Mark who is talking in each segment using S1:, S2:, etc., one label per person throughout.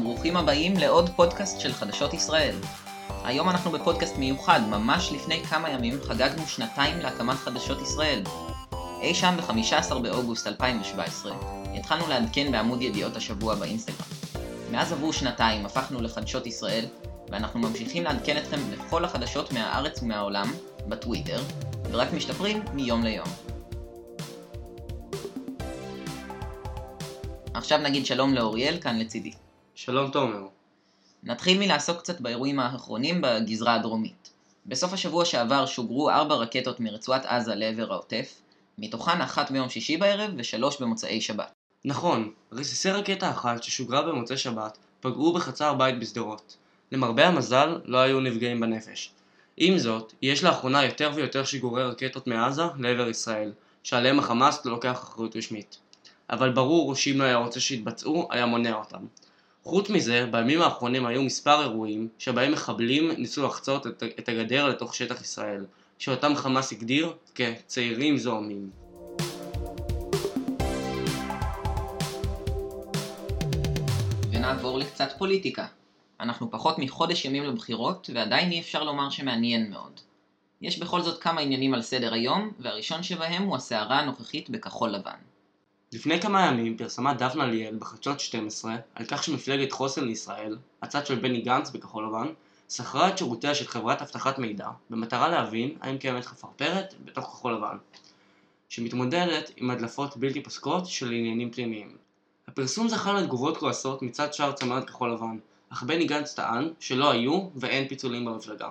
S1: ברוכים הבאים לעוד פודקאסט של חדשות ישראל. היום אנחנו בפודקאסט מיוחד, ממש לפני כמה ימים חגגנו שנתיים להקמת חדשות ישראל. אי שם ב-15 באוגוסט 2017 התחלנו לעדכן בעמוד ידיעות השבוע באינסטגרם. מאז עברו שנתיים, הפכנו לחדשות ישראל, ואנחנו ממשיכים לעדכן אתכם בכל החדשות מהארץ ומהעולם, בטוויטר, ורק משתפרים מיום ליום. עכשיו נגיד שלום לאוריאל כאן לצידי.
S2: שלום תומר.
S1: נתחיל מלעסוק קצת באירועים האחרונים בגזרה הדרומית. בסוף השבוע שעבר שוגרו ארבע רקטות מרצועת עזה לעבר העוטף, מתוכן אחת ביום שישי בערב ושלוש במוצאי שבת.
S2: נכון, רסיסי רקטה אחת ששוגרה במוצאי שבת פגעו בחצר בית בשדרות. למרבה המזל, לא היו נפגעים בנפש. עם זאת, יש לאחרונה יותר ויותר שיגורי רקטות מעזה לעבר ישראל, שעליהם החמאס לא לוקח אחריות רשמית. אבל ברור שאם לא היה רוצה שיתבצעו, היה מונע אותם. חוץ מזה, בימים האחרונים היו מספר אירועים שבהם מחבלים ניסו לחצות את הגדר לתוך שטח ישראל, שאותם חמאס הגדיר כצעירים זוהמים.
S1: ונעבור לקצת פוליטיקה. אנחנו פחות מחודש ימים לבחירות, ועדיין אי אפשר לומר שמעניין מאוד. יש בכל זאת כמה עניינים על סדר היום, והראשון שבהם הוא הסערה הנוכחית בכחול לבן.
S2: לפני כמה ימים פרסמה דפנה ליאל בחדשות 12 על כך שמפלגת חוסן לישראל, הצד של בני גנץ בכחול לבן, שכרה את שירותיה של חברת אבטחת מידע במטרה להבין האם קיימת חפרפרת בתוך כחול לבן, שמתמודדת עם הדלפות בלתי פוסקות של עניינים פנימיים. הפרסום זכה לתגובות כועסות מצד שאר צמרת כחול לבן, אך בני גנץ טען שלא היו ואין פיצולים במפלגה.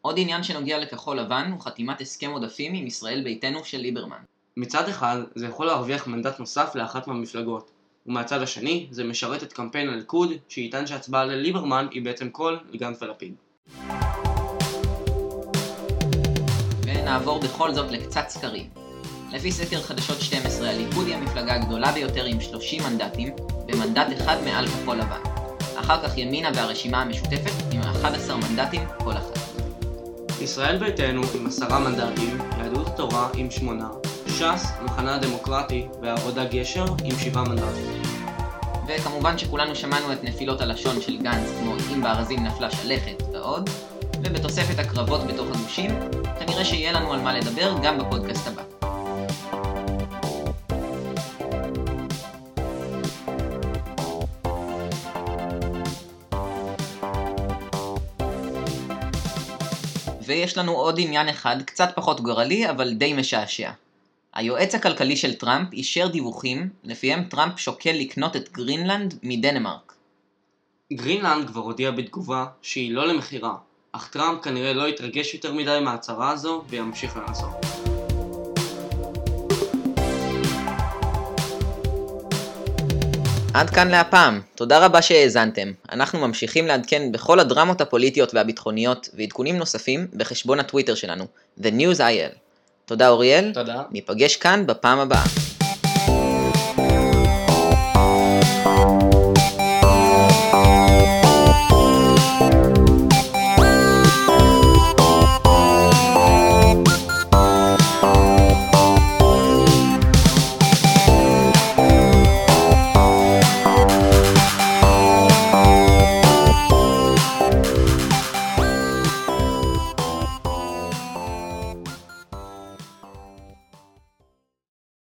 S1: עוד עניין שנוגע לכחול לבן הוא חתימת הסכם עודפים עם ישראל ביתנו של ליברמן.
S2: מצד אחד, זה יכול להרוויח מנדט נוסף לאחת מהמפלגות, ומהצד השני, זה משרת את קמפיין הליכוד, שיטען שהצבעה לליברמן היא בעצם קול לגנץ ולפיד.
S1: ונעבור בכל זאת לקצת סקרים. לפי סקר חדשות 12, הליכוד היא המפלגה הגדולה ביותר עם 30 מנדטים, ומנדט אחד מעל כחול לבן. אחר כך ימינה והרשימה המשותפת עם 11 מנדטים כל אחת.
S2: ישראל ביתנו עם 10 מנדטים, יהדות התורה עם 8, ש"ס, המחנה הדמוקרטי והעבודה גשר עם שבעה מנדטים.
S1: וכמובן שכולנו שמענו את נפילות הלשון של גנץ כמו אם בארזים נפלה שלכת ועוד, ובתוספת הקרבות בתוך הגושים, כנראה שיהיה לנו על מה לדבר גם בפודקאסט הבא. ויש לנו עוד עניין אחד, קצת פחות גורלי, אבל די משעשע. היועץ הכלכלי של טראמפ אישר דיווחים לפיהם טראמפ שוקל לקנות את גרינלנד מדנמרק.
S2: גרינלנד כבר הודיעה בתגובה שהיא לא למכירה, אך טראמפ כנראה לא יתרגש יותר מדי מההצהרה הזו וימשיך לנסות.
S1: עד כאן להפעם, תודה רבה שהאזנתם. אנחנו ממשיכים לעדכן בכל הדרמות הפוליטיות והביטחוניות ועדכונים נוספים בחשבון הטוויטר שלנו, The News IL. תודה אוריאל.
S2: תודה.
S1: ניפגש כאן בפעם הבאה.